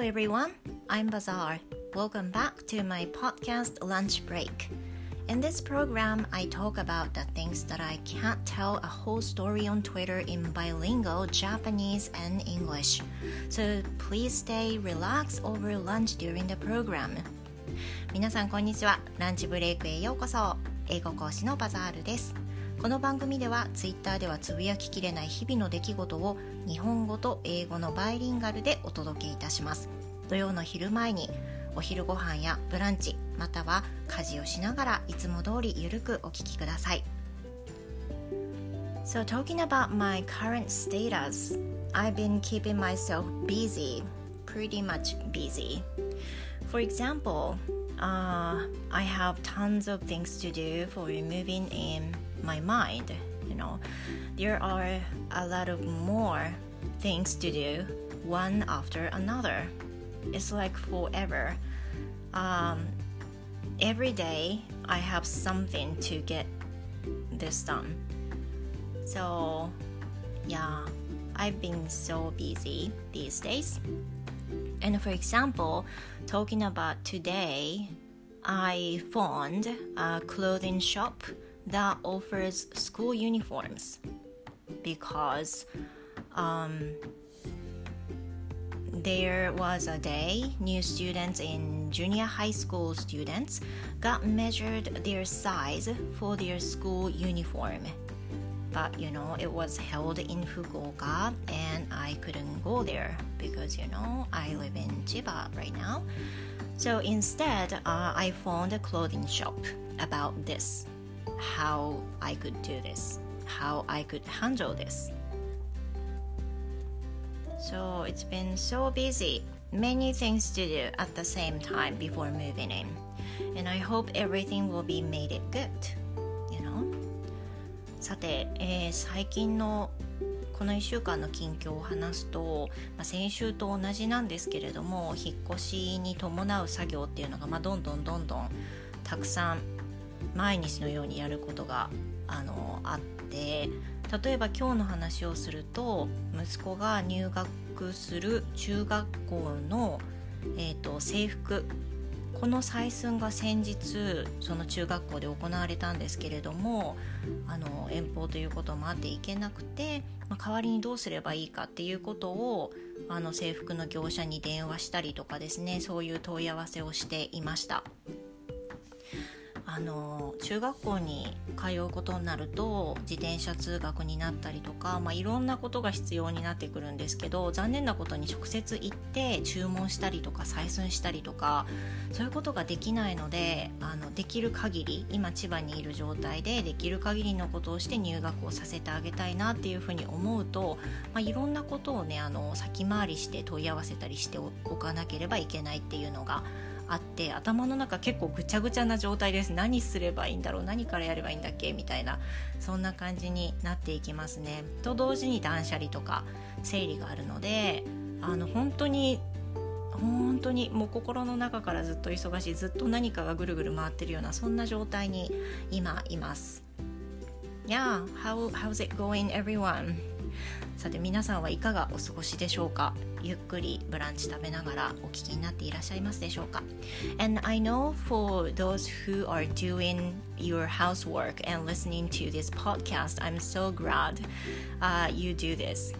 everyone, I'm Bazaar. Welcome back to my podcast Lunch Break. In this program, I talk about the things that I can't tell a whole story on Twitter in bilingual Japanese and English. So please stay relaxed over lunch during the program. 皆さんこんにちは。ランチブレイクへようこそ。英語講師のバザールです。 この番組では Twitter ではつぶやききれない日々の出来事を日本語と英語のバイリンガルでお届けいたします。土曜の昼前にお昼ご飯やブランチまたは家事をしながらいつも通りゆるくお聞きください So talking about my current status I've been keeping myself busy pretty much busy For example uh, I have tons of things to do for removing in my mind you know there are a lot of more things to do one after another it's like forever um, every day I have something to get this done. So, yeah, I've been so busy these days. And for example, talking about today, I found a clothing shop that offers school uniforms because um, there was a day new students in junior high school students got measured their size for their school uniform. But you know it was held in Fukuoka and I couldn't go there because you know I live in Chiba right now. So instead uh, I found a clothing shop about this how I could do this how I could handle this so it's been so busy. Many things to do at the same time before moving in. And I hope everything will be made it good. You know? さて、えー、最近のこの1週間の近況を話すと、まあ、先週と同じなんですけれども引っ越しに伴う作業っていうのが、まあ、どんどんどんどんたくさん毎日のようにやることがあのあって例えば今日の話をすると息子が入学する中学校の、えーと、制服この採寸が先日その中学校で行われたんですけれどもあの遠方ということもあって行けなくて、まあ、代わりにどうすればいいかっていうことをあの制服の業者に電話したりとかですねそういう問い合わせをしていました。あの中学校に通うことになると自転車通学になったりとか、まあ、いろんなことが必要になってくるんですけど残念なことに直接行って注文したりとか採寸したりとかそういうことができないのであのできる限り今千葉にいる状態でできる限りのことをして入学をさせてあげたいなっていうふうに思うと、まあ、いろんなことをねあの先回りして問い合わせたりしておかなければいけないっていうのがあって頭の中結構ぐちゃぐちゃな状態です何すればいいんだろう？何からやればいいんだっけ？みたいなそんな感じになっていきますね。と同時に断捨離とか整理があるのであの本当に本当にもう心の中からずっと忙しいずっと何かがぐるぐる回ってるようなそんな状態に今います。Yeah, how, how's it going everyone? さて皆さんはいかがお過ごしでしょうか？ゆっくりブランチ食べながらお聞きになっていらっしゃいますでしょうか？And I know for those who are doing your housework and listening to this podcast I'm so glad、uh, you do this.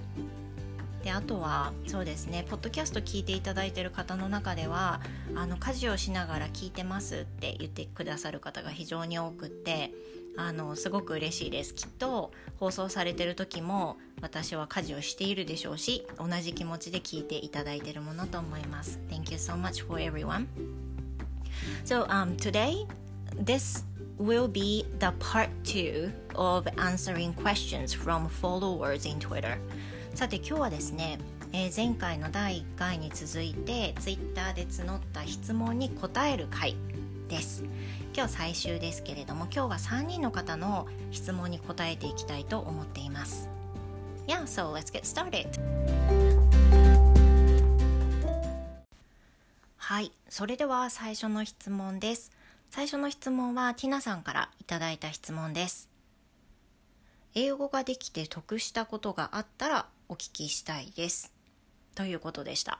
であとはそうですねポッドキャスト聞いていただいている方の中ではあの家事をしながら聞いてますって言ってくださる方が非常に多くってあのすごく嬉しいですきっと放送されてる時も私は家事をしているでしょうし同じ気持ちで聞いていただいているものと思います Thank you so much for everyone So um, today this will be the part 2 of answering questions from followers in Twitter さて今日はですねえー、前回の第1回に続いて Twitter で募った質問に答える回です。今日最終ですけれども今日は3人の方の質問に答えていきたいと思っています。Yeah, so let's get started. はいそれでは最初の質問です。最初の質問はティナさんからいただいた質問です。英語ができて得したことがあったらお聞きしたいです。ということでした。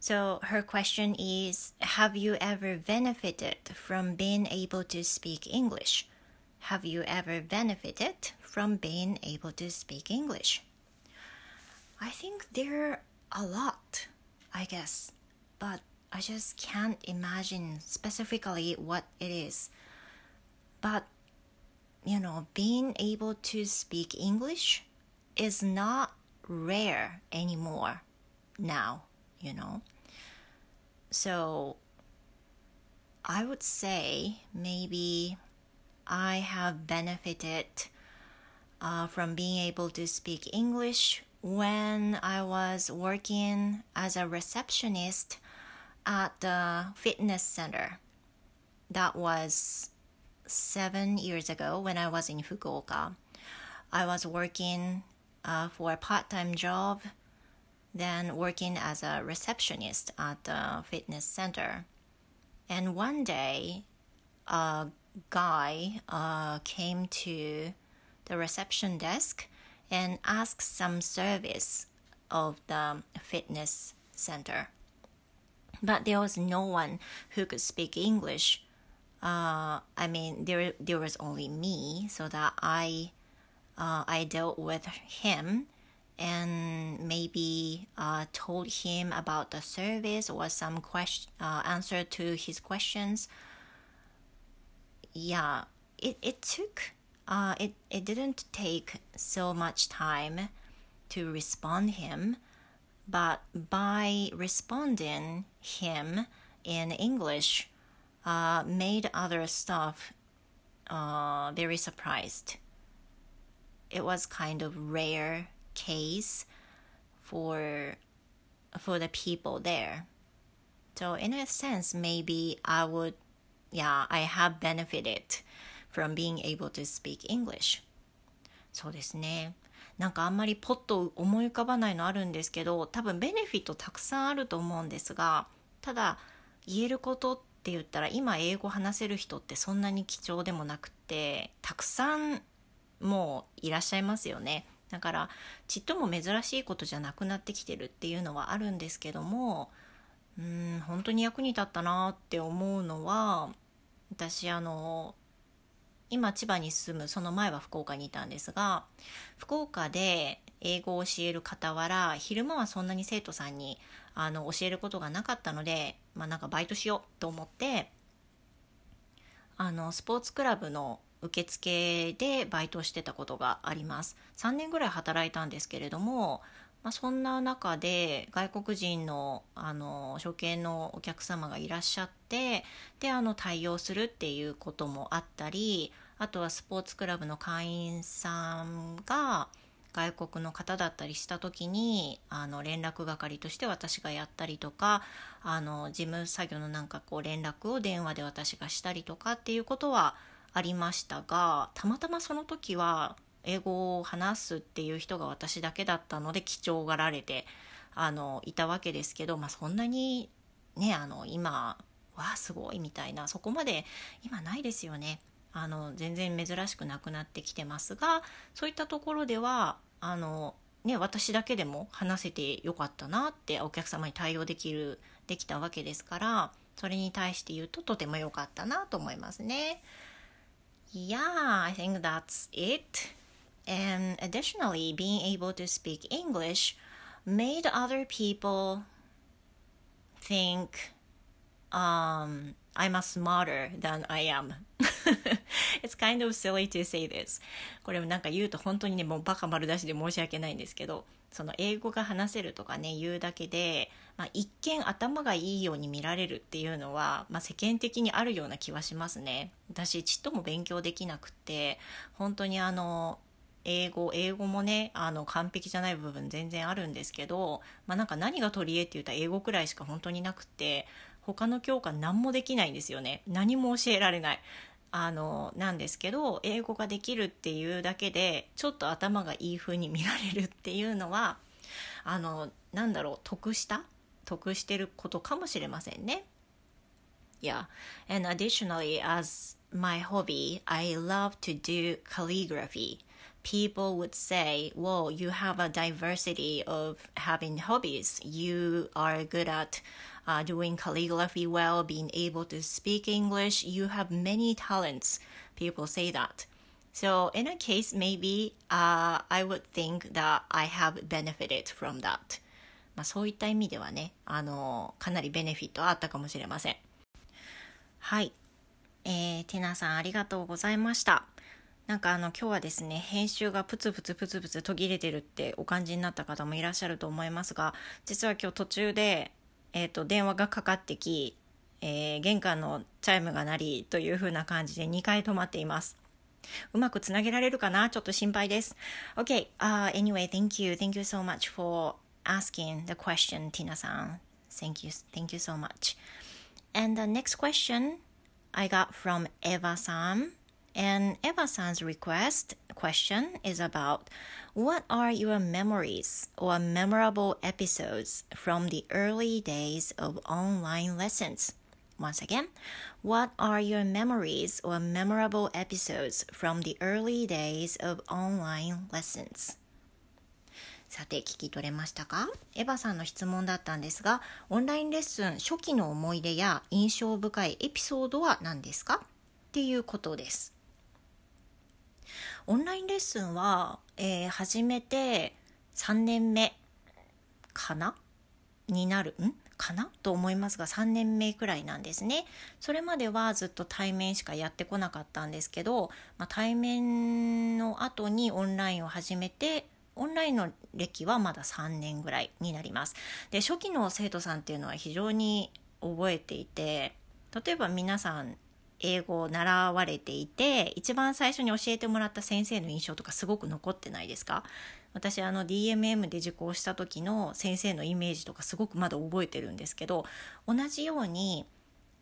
So her question is Have you ever benefited from being able to speak English? Have you ever benefited from being able to speak English? I think there are a lot, I guess, but I just can't imagine specifically what it is. But, you know, being able to speak English is not rare anymore now, you know. So I would say maybe I have benefited uh, from being able to speak English when I was working as a receptionist at the fitness center. That was seven years ago when I was in Fukuoka. I was working uh, for a part time job, then working as a receptionist at the fitness center. And one day, a guy uh, came to the reception desk and asked some service of the fitness center. But there was no one who could speak English. Uh, I mean, there there was only me, so that I uh, I dealt with him and maybe uh, told him about the service or some question uh, answer to his questions. Yeah, it, it took uh, it, it didn't take so much time to respond him, but by responding him in English, uh, made other stuff uh, very surprised. It was kind of rare case for for the people there. So in a sense, maybe I would, yeah, I have benefited from being able to speak English. そうですね。なんかあんまりポッと思い浮かばないのあるんですけど、多分ベネフィットたくさんあると思うんですが、ただ言えることって言ったら今英語話せる人ってそんなに貴重でもなくて、たくさんもういらっしゃいますよね。だからちっとも珍しいことじゃなくなってきてるっていうのはあるんですけどもうん本当に役に立ったなって思うのは私あの今千葉に住むその前は福岡にいたんですが福岡で英語を教える傍ら昼間はそんなに生徒さんにあの教えることがなかったので、まあ、なんかバイトしようと思ってあのスポーツクラブの受付でバイトしてたことがあります。3年ぐらい働いたんですけれども、まあ、そんな中で外国人のあの初見のお客様がいらっしゃってであの対応するっていうこともあったりあとはスポーツクラブの会員さんが外国の方だったりした時にあの連絡係として私がやったりとかあの事務作業のなんかこう連絡を電話で私がしたりとかっていうことはありましたがたまたまその時は英語を話すっていう人が私だけだったので貴重がられてあのいたわけですけど、まあ、そんなにねあの今はすごいみたいなそこまで今ないですよね。あの全然珍しくなくなってきてますがそういったところではあの、ね、私だけでも話せてよかったなってお客様に対応できるできたわけですからそれに対して言うととても良かったなと思いますね。Yeah, I think that's it. And additionally, being able to speak English made other people think um, I'm smarter than I am. It's kind of silly to say this. これもなんか言うと本当にね、もうバカ丸出しで申し訳ないんですけど、その英語が話せるとかね、言うだけで、まあ、一見頭がいいように見られるっていうのは、まあ、世間的にあるような気はしますね。私ちっとも勉強できなくて本当にあの英語英語もねあの完璧じゃない部分全然あるんですけど、まあ、なんか何が取り柄って言ったら英語くらいしか本当になくて他の教科何もできないんですよね何も教えられないあのなんですけど英語ができるっていうだけでちょっと頭がいい風に見られるっていうのはあのなんだろう得した得してることかもしれませんね。Yeah, and additionally, as my hobby, I love to do calligraphy, people would say, well, you have a diversity of having hobbies. You are good at uh, doing calligraphy well, being able to speak English. You have many talents. People say that. So in a case, maybe uh, I would think that I have benefited from that. まあ、そういった意味ではね、あの、かなりベネフィットはあったかもしれません。はい。えー、ティナさんありがとうございました。なんかあの今日はですね編集がプツプツプツプツ途切れてるってお感じになった方もいらっしゃると思いますが実は今日途中で、えーと、電話がかかってき、えー、玄関のチャイムが鳴りという風な感じで2回止まっています。うまくつなげられるかなちょっと心配です。Okay,、uh, anyway, thank you. Thank you so much for asking the question, Tina さん。Thank you. Thank you so much. And the next question I got from Eva さん。And Eva san's request question is about what are your memories or memorable episodes from the early days of online lessons? Once again, what are your memories or memorable episodes from the early days of online lessons? さて、聞き取れましたかエヴァさんの質問だったんですが、オンラインレッスン初期の思い出や印象深いエピソードは何ですかっていうことです。オンラインレッスンは、えー、始めて3年目かな？になる？ん？かな？と思いますが3年目くらいなんですね。それまではずっと対面しかやってこなかったんですけど、まあ、対面の後にオンラインを始めてオンラインの歴はまだ3年ぐらいになります。で初期の生徒さんっていうのは非常に覚えていて例えば皆さん英語を習われていて一番最初に教えてもらった先生の印象とかすごく残ってないですか？私あの DMM で受講した時の先生のイメージとかすごくまだ覚えてるんですけど同じように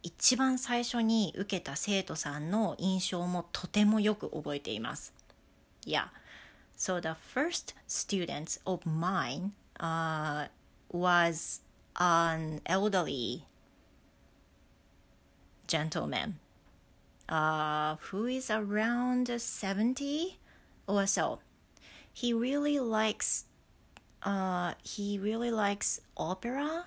一番最初に受けた生徒さんの印象もとてもよく覚えています。Yeah. So the first student of mine、uh, was an elderly gentleman uh, who is around 70 or so. He really likes uh, he really likes opera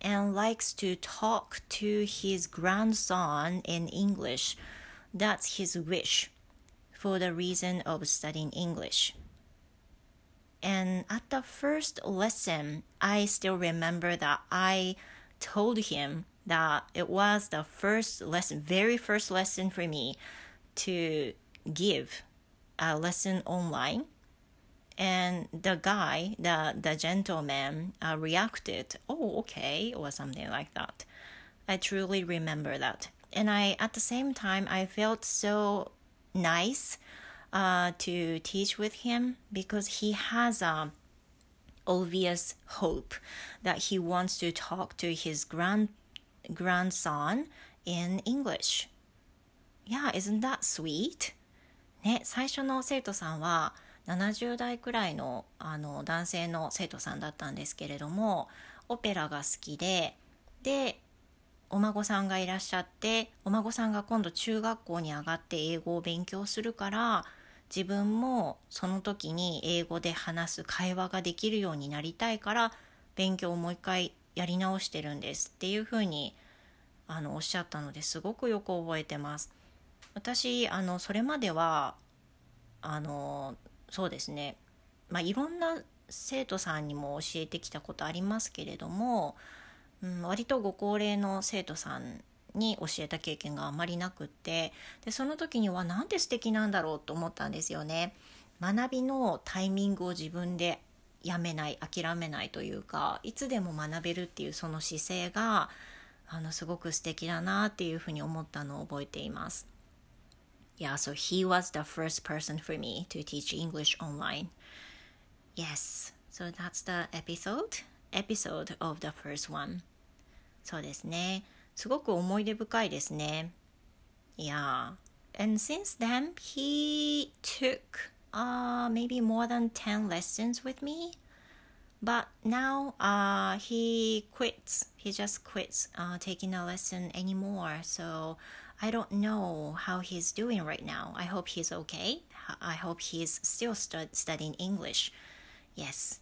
and likes to talk to his grandson in English. That's his wish for the reason of studying English. And at the first lesson, I still remember that I told him that it was the first lesson, very first lesson for me to give a lesson online. And the guy, the, the gentleman, uh, reacted, oh, okay, or something like that. I truly remember that. And I, at the same time, I felt so nice uh, to teach with him because he has a obvious hope that he wants to talk to his grand grandson in English. Yeah, isn't that sweet? ね、最初の生徒さんは70代くらいのあの男性の生徒さんだったんですけれどもオペラが好きででお孫さんがいらっしゃってお孫さんが今度中学校に上がって英語を勉強するから自分もその時に英語で話す会話ができるようになりたいから勉強をもう一回やり直してるんですっていうふうにあのおっしゃったのですごくよく覚えてます。私あのそれまではあのそうですね、まあ、いろんな生徒さんにも教えてきたことありますけれども、うん、割とご高齢の生徒さんに教えた経験があまりなくってでその時にはなんて素敵なんだろうと思ったんですよね。学びのタイミングを自分でやめない諦めないというかいつでも学べるっていうその姿勢があのすごく素敵だなっていうふうに思ったのを覚えています。Yeah, so he was the first person for me to teach English online. Yes, so that's the episode. Episode of the first one. そうですね。すごく思い出深いですね。Yeah. And since then, he took uh, maybe more than 10 lessons with me. But now uh, he quits. He just quits uh, taking a lesson anymore. So I don't know how he's doing right now. I hope he's okay. I hope he's still stud studying English. Yes.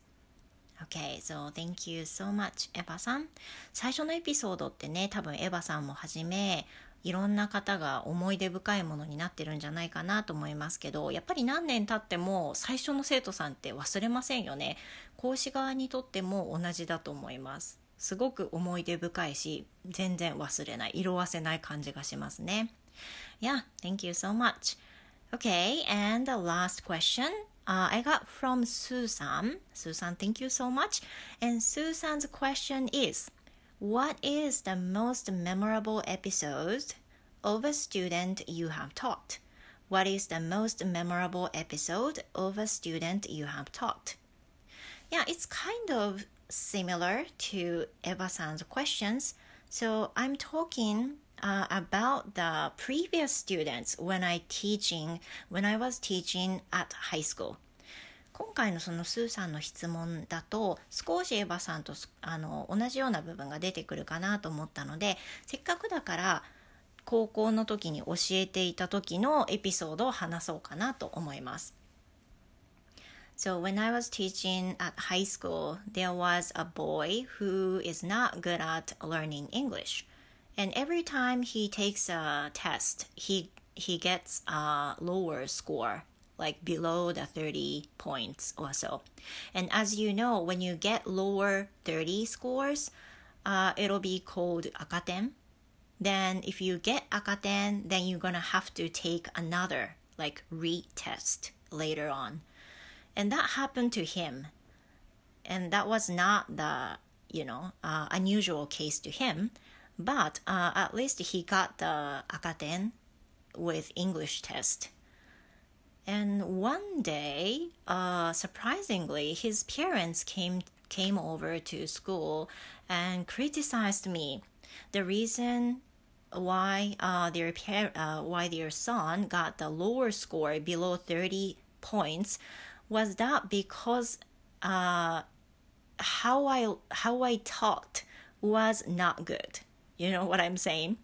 Okay, so thank you so much, エヴァさん。最初のエピソードってね、多分エヴァさんもはじめ、 いろんな方が思い出深いものになってるんじゃないかなと思いますけどやっぱり何年経っても最初の生徒さんって忘れませんよね。講師側にとっても同じだと思います。すごく思い出深いし全然忘れない。色あせない感じがしますね。Yeah, thank you so much. Okay, and the last question. Uh, I got from Susan. Susan, thank you so much. And Susan's question is What is the most memorable episode of a student you have taught? What is the most memorable episode of a student you have taught? Yeah, it's kind of similar to Eva-san's questions. So I'm talking uh, about the previous students when I teaching when I was teaching at high school. 今回のそのスーさんの質問だと少しエヴァさんとあの同じような部分が出てくるかなと思ったのでせっかくだから高校の時に教えていた時のエピソードを話そうかなと思います。So when I was teaching at high school, there was a boy who is not good at learning English. And every time he takes a test, he he gets a lower score like below the 30 points or so. And as you know, when you get lower 30 scores, uh, it'll be called akaten. Then if you get akaten, then you're gonna have to take another like retest later on. And that happened to him. And that was not the, you know, uh, unusual case to him. But uh, at least he got the akaten with English test and one day, uh, surprisingly, his parents came came over to school and criticized me. The reason why uh, their par- uh, why their son got the lower score below 30 points was that because uh, how I how I taught was not good. You know what I'm saying?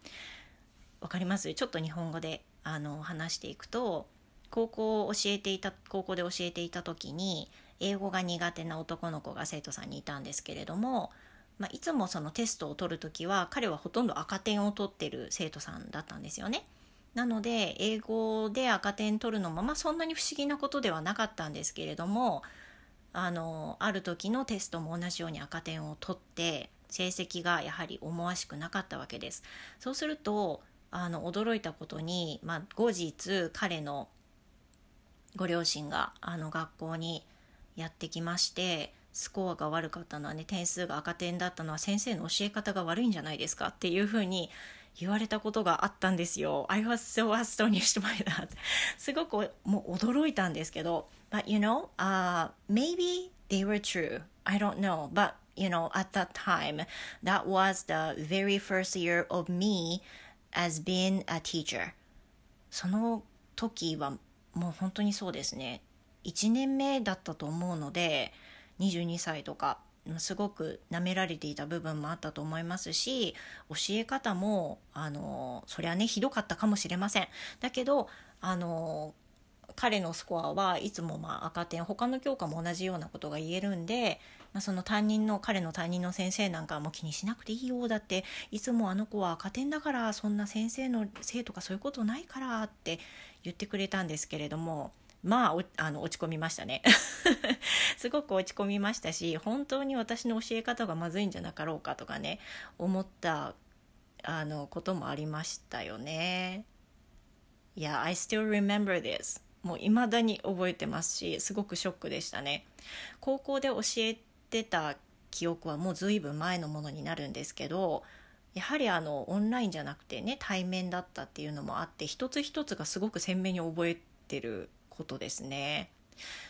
わかりますちょっと日本語であの話していくと 高校を教えていた高校で教えていた時に英語が苦手な男の子が生徒さんにいたんですけれども、まあ、いつもそのテストを取る時は彼はほとんど赤点を取ってる生徒さんだったんですよね。なので英語で赤点取るのもまあそんなに不思議なことではなかったんですけれどもあのある時のテストも同じように赤点を取って成績がやはり思わしくなかったわけです。そうするとあの驚いたことに、まあ、後日彼のご両親があの学校にやってきましてスコアが悪かったのはね点数が赤点だったのは先生の教え方が悪いんじゃないですかっていうふうに言われたことがあったんですよ。I was so astonished by that. すごくもう驚いたんですけど But you know,、uh, maybe they were true. I don't know. But you know, at that time, that was the very first year of me as being a teacher. その時はもう本当にそうですね。1年目だったと思うので22歳とかすごく舐められていた部分もあったと思いますし教え方もあのそりゃねひどかったかもしれません。だけどあの彼のスコアはいつもまあ赤点他の教科も同じようなことが言えるんで、まあ、その担任の彼の担任の先生なんかも気にしなくていいよだっていつもあの子は赤点だからそんな先生の生徒がそういうことないからって言ってくれたんですけれどもまああの落ち込みましたね すごく落ち込みましたし本当に私の教え方がまずいんじゃなかろうかとかね思ったあのこともありましたよね。いや、I still remember this. もう未だに覚えてますしすごくショックでしたね。高校で教えてた記憶はもう随分前のものになるんですけどやはりあのオンラインじゃなくてね対面だったっていうのもあって一つ一つがすごく鮮明に覚えてることですね。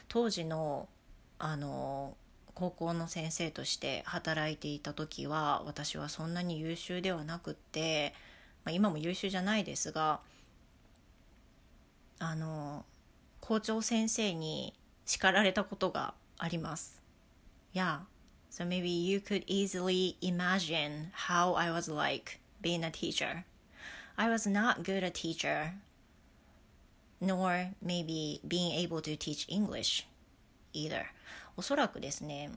当時のあの高校の先生として働いていた時は私はそんなに優秀ではなくって、まあ、今も優秀じゃないですがあの校長先生に叱られたことがあります。Yeah, So maybe you could easily imagine how I was like being a teacher. I was not good a teacher, nor maybe being able to teach English either. おそらくですね、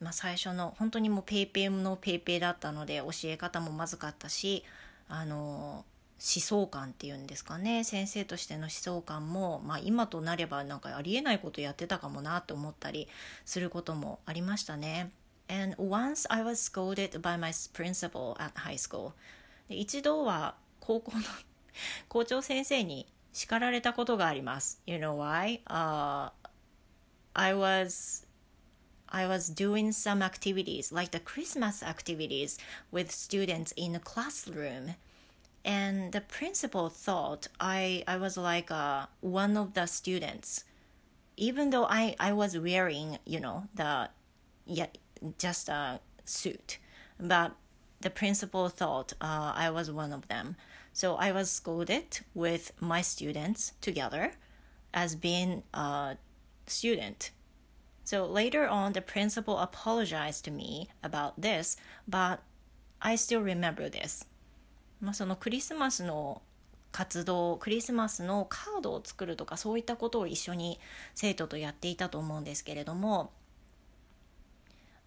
まあ、最初の本当にもうペイペイのペイペイだったので教え方もまずかったしあの思想感っていうんですかね先生としての思想感も、まあ、今となればなんかありえないことやってたかもなと思ったりすることもありましたね。And once I was scolded by my principal at high school で一度は高校の校長先生に叱られたことがあります。You know why?、Uh, I was I was doing some activities like the Christmas activities with students in the classroom. And the principal thought I, I was like uh, one of the students. Even though I, I was wearing, you know, the yeah, just a suit. But the principal thought uh, I was one of them. So I was scolded with my students together as being a student. So later on, the principal apologized to me about this, but I still remember this. まあ、そのクリスマスの活動クリスマスのカードを作るとかそういったことを一緒に生徒とやっていたと思うんですけれども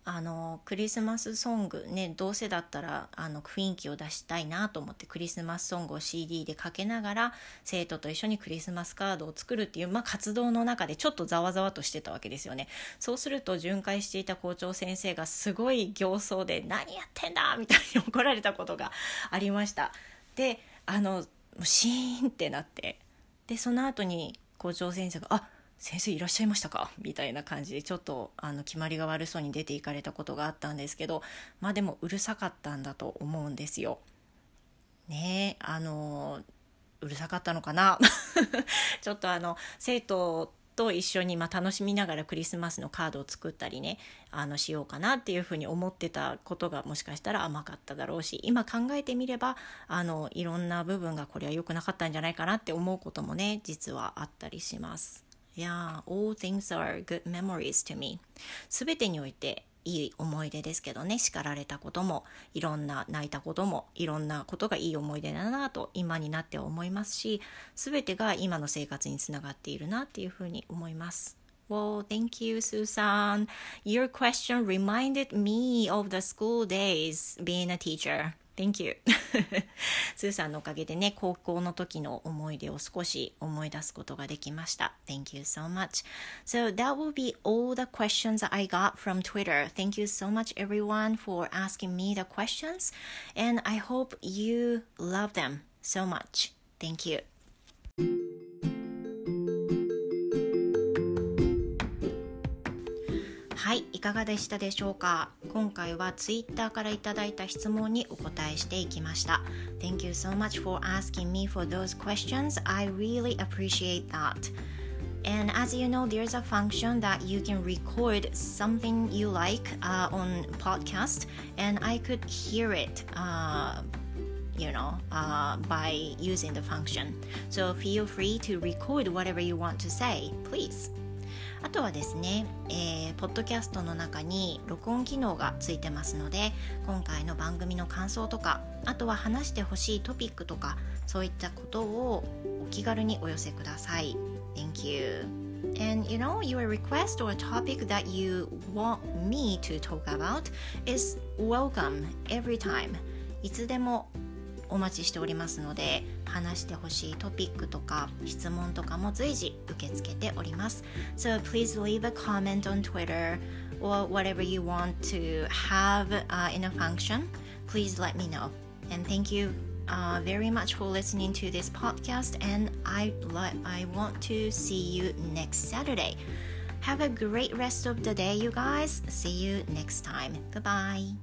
あのクリスマスソングねどうせだったらあの雰囲気を出したいなと思ってクリスマスソングを CD でかけながら生徒と一緒にクリスマスカードを作るっていう、まあ、活動の中でちょっとざわざわとしてたわけですよねそうすると巡回していた校長先生がすごい形相で「何やってんだ!」みたいに怒られたことがありましたであのシーンってなってでその後に校長先生が「あっ先生いらっしゃいましたか？みたいな感じでちょっとあの決まりが悪そうに出ていかれたことがあったんですけどまあでもうるさかったんだと思うんですよ。ねあのうるさかったのかな？ちょっとあの生徒と一緒にま楽しみながらクリスマスのカードを作ったりねあのしようかなっていうふうに思ってたことがもしかしたら甘かっただろうし今考えてみればあのいろんな部分がこれは良くなかったんじゃないかなって思うこともね実はあったりします。Yeah, all things are good memories to me. すべてにおいていい思い出ですけどね、叱られたことも、いろんな泣いたことも、いろんなことがいい思い出だなと今になっては思いますし、すべてが今の生活につながっているなっていうふうに思います。Well, thank you, Susan. Your question reminded me of the school days being a teacher. Thank you スーさんのおかげでね高校の時の思い出を少し思い出すことができました Thank you so much So that will be all the questions I got from Twitter Thank you so much everyone for asking me the questions and I hope you love them so much Thank you はいいかがでしたでしょうか今回は Twitter からいただいた質問にお答えしていきました Thank you so much for asking me for those questions I really appreciate that And as you know, there's a function that you can record something you like uh, on podcast, and I could hear it, uh, you know, uh, by using the function. So feel free to record whatever you want to say, please. あとはですね、えー、ポッドキャストの中に録音機能がついてますので今回の番組の感想とかあとは話してほしいトピックとかそういったことをお気軽にお寄せください Thank you And you know, your request or topic that you want me to talk about is welcome every time. いつでもお待ちしておりますので話してほしいトピックとか質問とかも随時受け付けております So please leave a comment on Twitter or whatever you want to have、uh, in a function please let me know and thank you uh, very much for listening to this podcast and I, I want to see you next Saturday Have a great rest of the day, you guys. See you next time. Goodbye.